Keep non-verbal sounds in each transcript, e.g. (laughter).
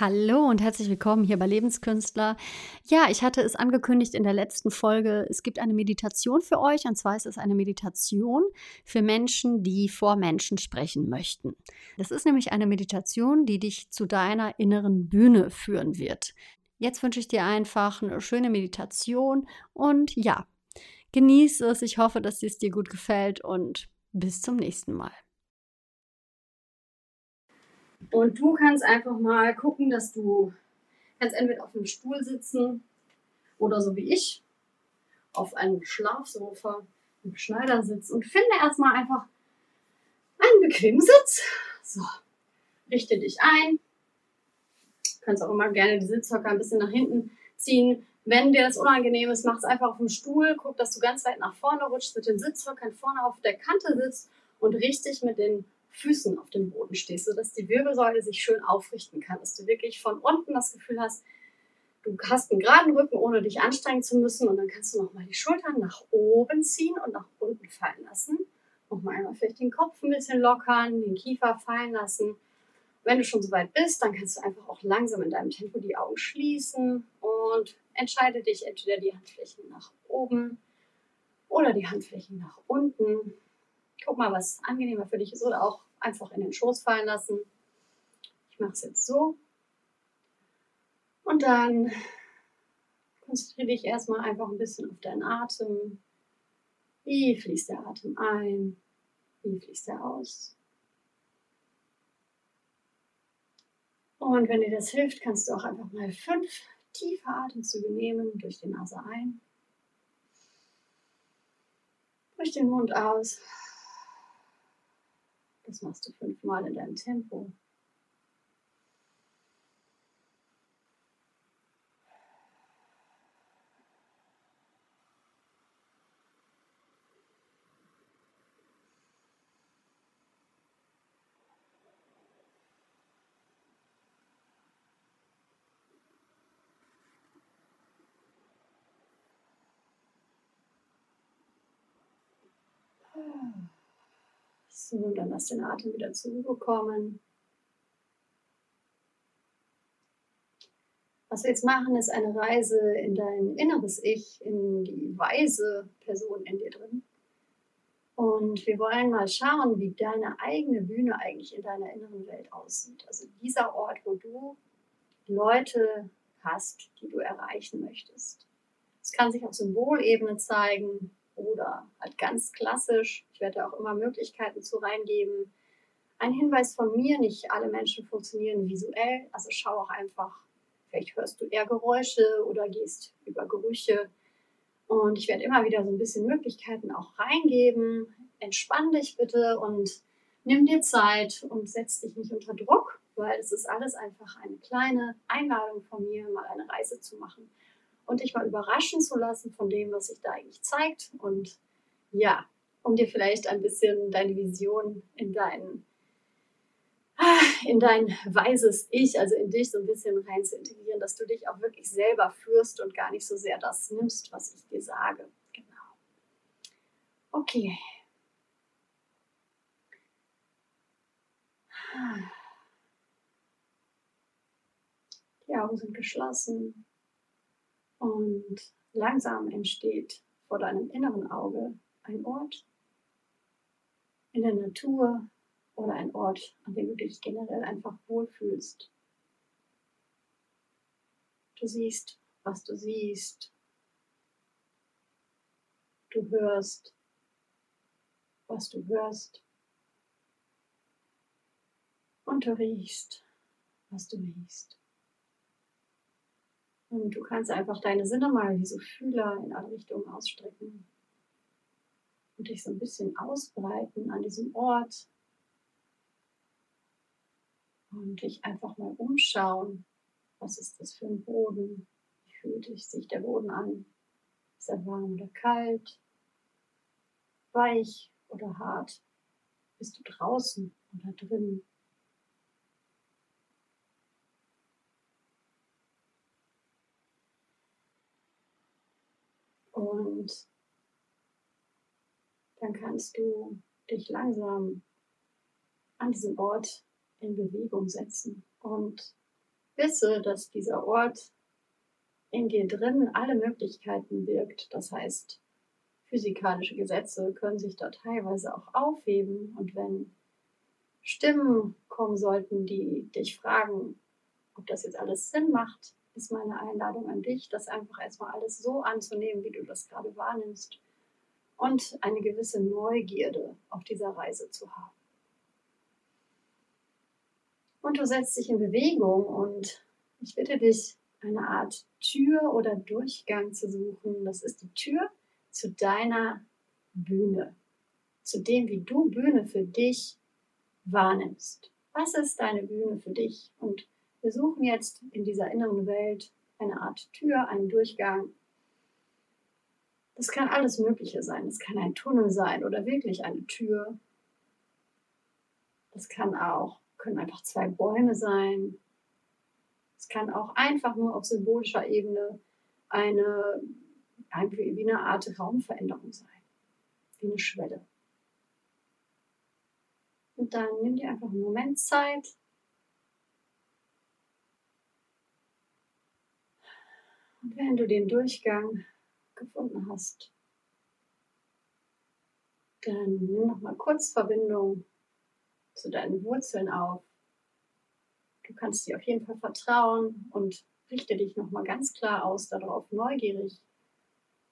Hallo und herzlich willkommen hier bei Lebenskünstler. Ja, ich hatte es angekündigt in der letzten Folge, es gibt eine Meditation für euch und zwar ist es eine Meditation für Menschen, die vor Menschen sprechen möchten. Das ist nämlich eine Meditation, die dich zu deiner inneren Bühne führen wird. Jetzt wünsche ich dir einfach eine schöne Meditation und ja, genieße es. Ich hoffe, dass es dir gut gefällt und bis zum nächsten Mal. Und du kannst einfach mal gucken, dass du kannst entweder auf einem Stuhl sitzen oder so wie ich auf einem Schlafsofa im Schneidersitz und finde erstmal einfach einen bequemen Sitz. So, richte dich ein. Du kannst auch immer gerne die Sitzhocker ein bisschen nach hinten ziehen. Wenn dir das unangenehm ist, mach es einfach auf dem Stuhl. Guck, dass du ganz weit nach vorne rutschst, mit den Sitzhockern vorne auf der Kante sitzt und richtig mit den Füßen auf dem Boden stehst, sodass die Wirbelsäule sich schön aufrichten kann, dass du wirklich von unten das Gefühl hast, du hast einen geraden Rücken, ohne dich anstrengen zu müssen und dann kannst du nochmal die Schultern nach oben ziehen und nach unten fallen lassen. Nochmal einmal vielleicht den Kopf ein bisschen lockern, den Kiefer fallen lassen. Wenn du schon soweit bist, dann kannst du einfach auch langsam in deinem Tempo die Augen schließen und entscheide dich entweder die Handflächen nach oben oder die Handflächen nach unten guck mal, was angenehmer für dich ist oder auch einfach in den Schoß fallen lassen. Ich mache es jetzt so. Und dann konzentriere dich erstmal einfach ein bisschen auf deinen Atem. Wie fließt der Atem ein? Wie fließt er aus? Und wenn dir das hilft, kannst du auch einfach mal fünf tiefe Atemzüge nehmen durch die Nase ein, durch den Mund aus. Das machst du fünfmal in deinem Tempo. (sighs) (sighs) So, dann lass den Atem wieder zurückkommen. Was wir jetzt machen, ist eine Reise in dein inneres Ich, in die weise Person in dir drin. Und wir wollen mal schauen, wie deine eigene Bühne eigentlich in deiner inneren Welt aussieht. Also dieser Ort, wo du Leute hast, die du erreichen möchtest. Es kann sich auf Symbolebene zeigen, oder halt ganz klassisch. Ich werde auch immer Möglichkeiten zu reingeben. Ein Hinweis von mir, nicht alle Menschen funktionieren visuell, also schau auch einfach, vielleicht hörst du eher Geräusche oder gehst über Gerüche. Und ich werde immer wieder so ein bisschen Möglichkeiten auch reingeben. Entspann dich bitte und nimm dir Zeit und setz dich nicht unter Druck, weil es ist alles einfach eine kleine Einladung von mir, mal eine Reise zu machen und dich mal überraschen zu lassen von dem, was sich da eigentlich zeigt. Und ja, um dir vielleicht ein bisschen deine Vision in dein, in dein weises Ich, also in dich so ein bisschen rein zu integrieren, dass du dich auch wirklich selber führst und gar nicht so sehr das nimmst, was ich dir sage. Genau. Okay. Die Augen sind geschlossen. Und langsam entsteht vor deinem inneren Auge ein Ort in der Natur oder ein Ort, an dem du dich generell einfach wohlfühlst. Du siehst, was du siehst. Du hörst, was du hörst. Und du riechst, was du riechst. Und du kannst einfach deine Sinne mal wie so Fühler in alle Richtungen ausstrecken und dich so ein bisschen ausbreiten an diesem Ort und dich einfach mal umschauen. Was ist das für ein Boden? Wie fühlt sich der Boden an? Ist er warm oder kalt? Weich oder hart? Bist du draußen oder drinnen? Und dann kannst du dich langsam an diesem Ort in Bewegung setzen und Wisse, dass dieser Ort in dir drin alle Möglichkeiten birgt. Das heißt, physikalische Gesetze können sich da teilweise auch aufheben. Und wenn Stimmen kommen sollten, die dich fragen, ob das jetzt alles Sinn macht, ist meine Einladung an dich, das einfach erstmal alles so anzunehmen, wie du das gerade wahrnimmst und eine gewisse Neugierde auf dieser Reise zu haben. Und du setzt dich in Bewegung und ich bitte dich, eine Art Tür oder Durchgang zu suchen. Das ist die Tür zu deiner Bühne, zu dem, wie du Bühne für dich wahrnimmst. Was ist deine Bühne für dich? Und wir suchen jetzt in dieser inneren Welt eine Art Tür, einen Durchgang. Das kann alles Mögliche sein. Es kann ein Tunnel sein oder wirklich eine Tür. Das kann auch, können einfach zwei Bäume sein. Es kann auch einfach nur auf symbolischer Ebene eine, wie eine Art Raumveränderung sein. Wie eine Schwelle. Und dann nimm dir einfach einen Moment Zeit. Und wenn du den Durchgang gefunden hast, dann nimm nochmal kurz Verbindung zu deinen Wurzeln auf. Du kannst dir auf jeden Fall vertrauen und richte dich nochmal ganz klar aus darauf, neugierig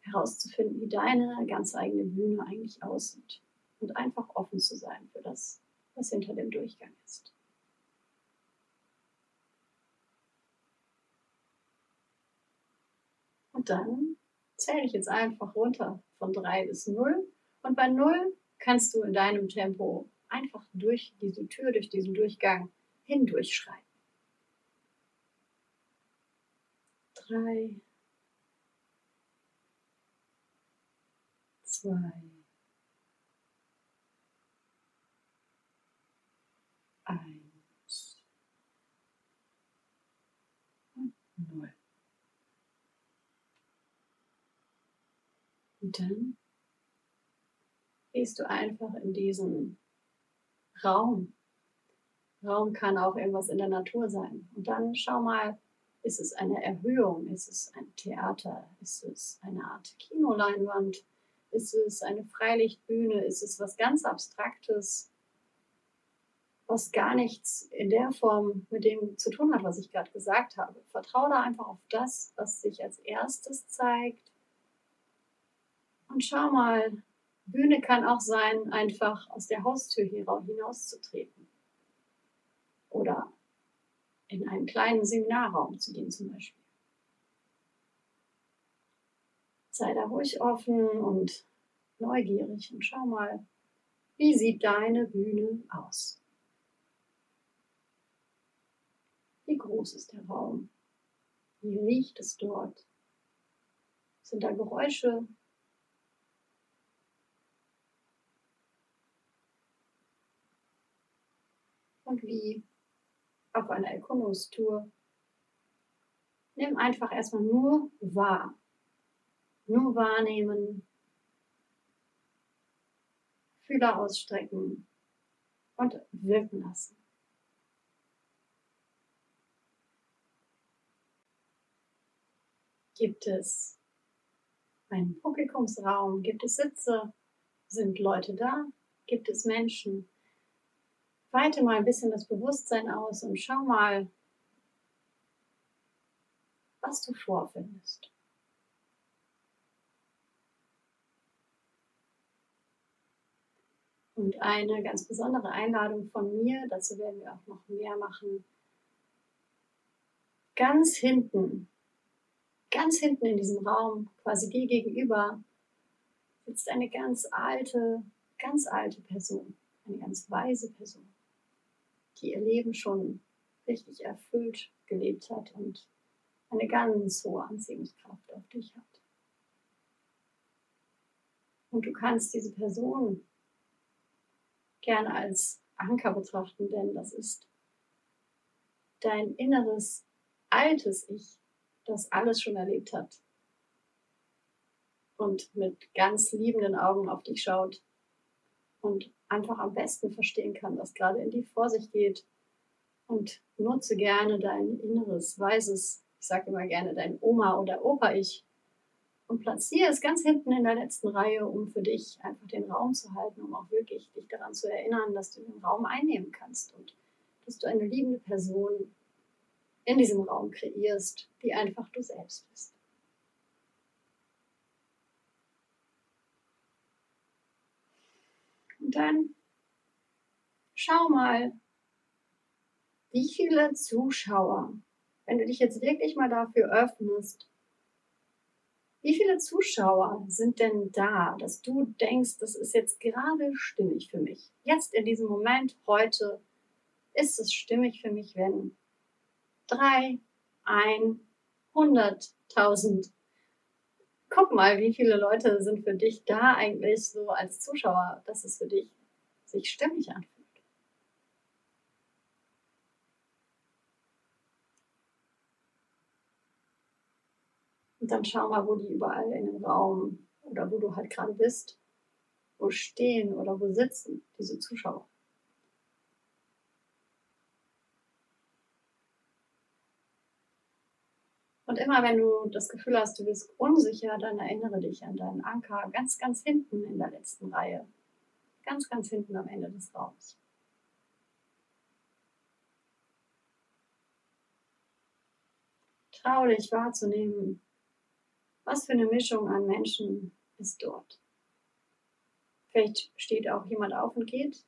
herauszufinden, wie deine ganz eigene Bühne eigentlich aussieht. Und einfach offen zu sein für das, was hinter dem Durchgang ist. Und dann zähle ich jetzt einfach runter von 3 bis 0. Und bei 0 kannst du in deinem Tempo einfach durch diese Tür, durch diesen Durchgang hindurchschreiten. 3, 2, 1 und 0. Und dann gehst du einfach in diesen Raum. Raum kann auch irgendwas in der Natur sein. Und dann schau mal, ist es eine Erhöhung? Ist es ein Theater? Ist es eine Art Kinoleinwand? Ist es eine Freilichtbühne? Ist es was ganz Abstraktes, was gar nichts in der Form mit dem zu tun hat, was ich gerade gesagt habe? Vertraue da einfach auf das, was sich als erstes zeigt und schau mal, Bühne kann auch sein, einfach aus der Haustür hinauszutreten. Oder in einen kleinen Seminarraum zu gehen zum Beispiel. Sei da ruhig offen und neugierig und schau mal, wie sieht deine Bühne aus? Wie groß ist der Raum? Wie riecht es dort? Sind da Geräusche? Und wie auf einer Erkundungstour. Nimm einfach erstmal nur wahr. Nur wahrnehmen, Fühler ausstrecken und wirken lassen. Gibt es einen Publikumsraum? Gibt es Sitze? Sind Leute da? Gibt es Menschen? Weite mal ein bisschen das Bewusstsein aus und schau mal, was du vorfindest. Und eine ganz besondere Einladung von mir, dazu werden wir auch noch mehr machen. Ganz hinten, ganz hinten in diesem Raum, quasi dir gegenüber, sitzt eine ganz alte, ganz alte Person, eine ganz weise Person die ihr Leben schon richtig erfüllt gelebt hat und eine ganz hohe Anziehungskraft auf dich hat. Und du kannst diese Person gerne als Anker betrachten, denn das ist dein inneres altes Ich, das alles schon erlebt hat und mit ganz liebenden Augen auf dich schaut und einfach am besten verstehen kann, was gerade in dir vor sich geht Und nutze gerne dein inneres, weises, ich sage immer gerne dein Oma- oder Opa-Ich und platziere es ganz hinten in der letzten Reihe, um für dich einfach den Raum zu halten, um auch wirklich dich daran zu erinnern, dass du den Raum einnehmen kannst und dass du eine liebende Person in diesem Raum kreierst, die einfach du selbst bist. Und dann schau mal, wie viele Zuschauer, wenn du dich jetzt wirklich mal dafür öffnest, wie viele Zuschauer sind denn da, dass du denkst, das ist jetzt gerade stimmig für mich? Jetzt in diesem Moment, heute, ist es stimmig für mich, wenn drei, ein, hunderttausend. Guck mal, wie viele Leute sind für dich da eigentlich so als Zuschauer, dass es für dich sich stimmig anfühlt. Und dann schau mal, wo die überall in dem Raum oder wo du halt gerade bist, wo stehen oder wo sitzen diese Zuschauer. Und immer wenn du das Gefühl hast, du bist unsicher, dann erinnere dich an deinen Anker ganz, ganz hinten in der letzten Reihe. Ganz, ganz hinten am Ende des Raums. Trau dich wahrzunehmen, was für eine Mischung an Menschen ist dort? Vielleicht steht auch jemand auf und geht.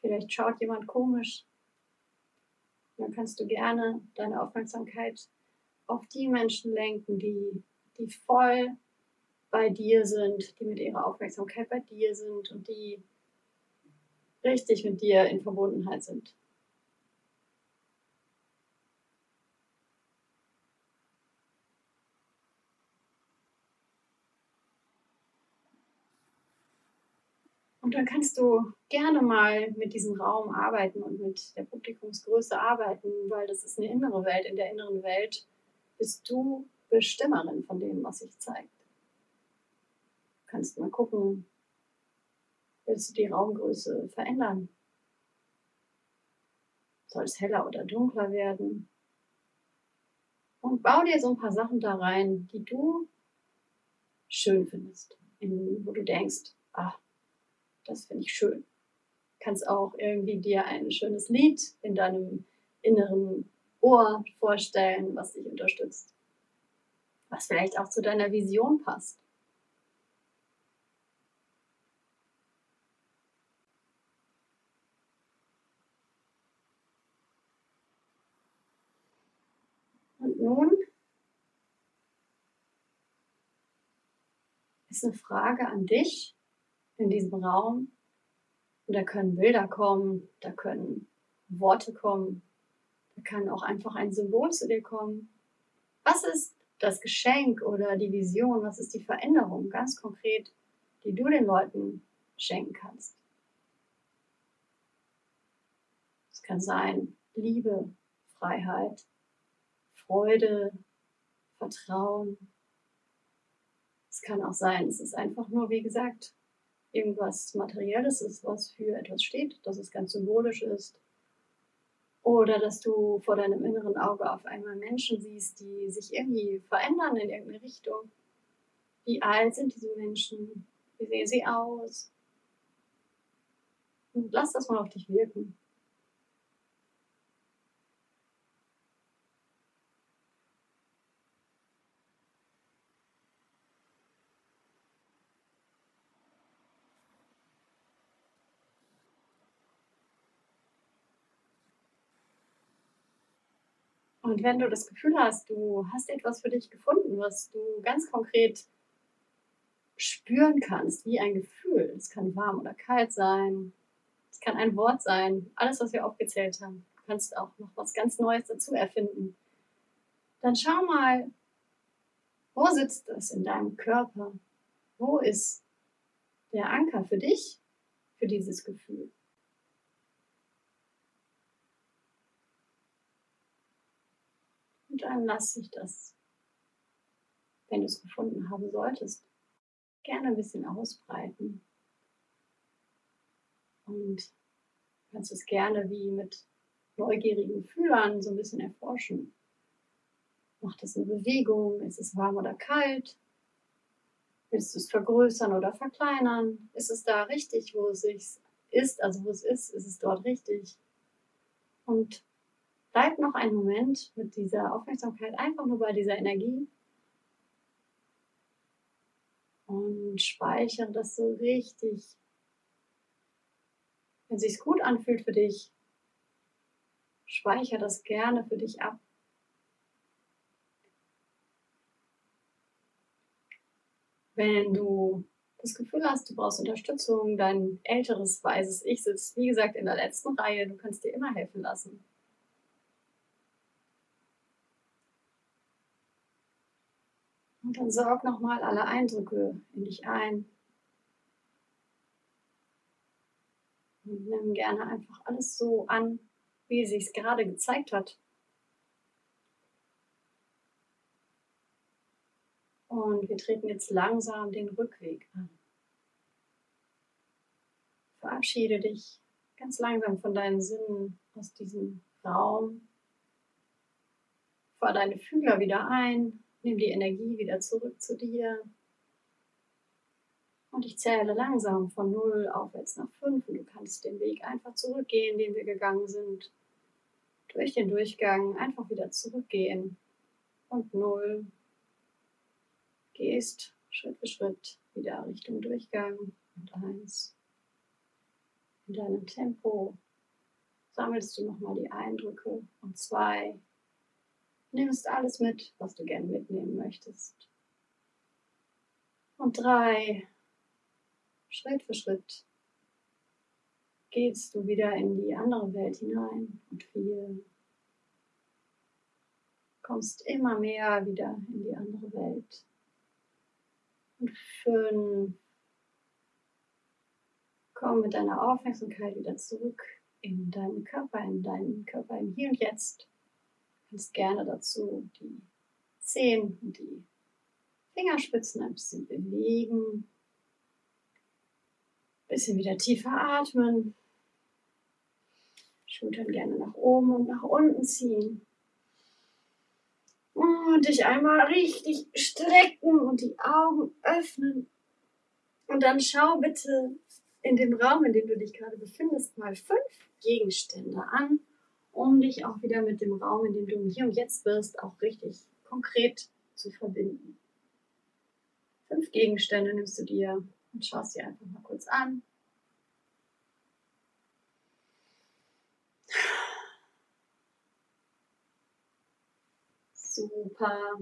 Vielleicht schaut jemand komisch. Dann kannst du gerne deine Aufmerksamkeit auf die Menschen lenken, die, die voll bei dir sind, die mit ihrer Aufmerksamkeit bei dir sind und die richtig mit dir in Verbundenheit sind. Und dann kannst du gerne mal mit diesem Raum arbeiten und mit der Publikumsgröße arbeiten, weil das ist eine innere Welt. In der inneren Welt bist du Bestimmerin von dem, was sich zeigt. Du kannst mal gucken, willst du die Raumgröße verändern? Soll es heller oder dunkler werden? Und bau dir so ein paar Sachen da rein, die du schön findest, in, wo du denkst, ach, das finde ich schön. Kannst auch irgendwie dir ein schönes Lied in deinem inneren Ohr vorstellen, was dich unterstützt. Was vielleicht auch zu deiner Vision passt. Und nun ist eine Frage an dich in diesem Raum. Und da können Bilder kommen, da können Worte kommen, kann auch einfach ein Symbol zu dir kommen. Was ist das Geschenk oder die Vision? Was ist die Veränderung ganz konkret, die du den Leuten schenken kannst? Es kann sein Liebe, Freiheit, Freude, Vertrauen. Es kann auch sein, es ist einfach nur, wie gesagt, irgendwas Materielles ist, was für etwas steht, dass es ganz symbolisch ist. Oder dass du vor deinem inneren Auge auf einmal Menschen siehst, die sich irgendwie verändern in irgendeine Richtung. Wie alt sind diese Menschen? Wie sehen sie aus? Und lass das mal auf dich wirken. Und wenn du das Gefühl hast, du hast etwas für dich gefunden, was du ganz konkret spüren kannst, wie ein Gefühl, es kann warm oder kalt sein, es kann ein Wort sein, alles, was wir aufgezählt haben. Du kannst auch noch was ganz Neues dazu erfinden. Dann schau mal, wo sitzt es in deinem Körper? Wo ist der Anker für dich, für dieses Gefühl? Und dann lass dich das, wenn du es gefunden haben solltest, gerne ein bisschen ausbreiten. Und kannst es gerne wie mit neugierigen Fühlern so ein bisschen erforschen. Macht es eine Bewegung? Ist es warm oder kalt? Willst du es vergrößern oder verkleinern? Ist es da richtig, wo es sich ist, also wo es ist, ist es dort richtig? Und bleib noch einen Moment mit dieser Aufmerksamkeit einfach nur bei dieser Energie und speichere das so richtig. Wenn es sich gut anfühlt für dich, speichere das gerne für dich ab. Wenn du das Gefühl hast, du brauchst Unterstützung, dein älteres, weises Ich sitzt, wie gesagt, in der letzten Reihe, du kannst dir immer helfen lassen. Und dann saug nochmal alle Eindrücke in dich ein. Und nimm gerne einfach alles so an, wie es sich gerade gezeigt hat. Und wir treten jetzt langsam den Rückweg an. Verabschiede dich ganz langsam von deinen Sinnen aus diesem Raum. Fahr deine Fühler wieder ein. Nimm die Energie wieder zurück zu dir. Und ich zähle langsam von 0 aufwärts nach 5 und du kannst den Weg einfach zurückgehen, den wir gegangen sind. Durch den Durchgang einfach wieder zurückgehen. Und 0. Gehst Schritt für Schritt wieder Richtung Durchgang. Und 1. In deinem Tempo sammelst du nochmal die Eindrücke. Und 2 nimmst alles mit, was du gerne mitnehmen möchtest. Und drei, Schritt für Schritt gehst du wieder in die andere Welt hinein. Und vier, kommst immer mehr wieder in die andere Welt. Und fünf, komm mit deiner Aufmerksamkeit wieder zurück in deinen Körper, in deinen Körper im Hier und Jetzt kannst gerne dazu die Zehen und die Fingerspitzen ein bisschen bewegen. Ein bisschen wieder tiefer atmen. Schultern gerne nach oben und nach unten ziehen. Und dich einmal richtig strecken und die Augen öffnen. Und dann schau bitte in dem Raum, in dem du dich gerade befindest, mal fünf Gegenstände an um dich auch wieder mit dem Raum, in dem du hier und jetzt bist, auch richtig konkret zu verbinden. Fünf Gegenstände nimmst du dir und schaust sie einfach mal kurz an. Super.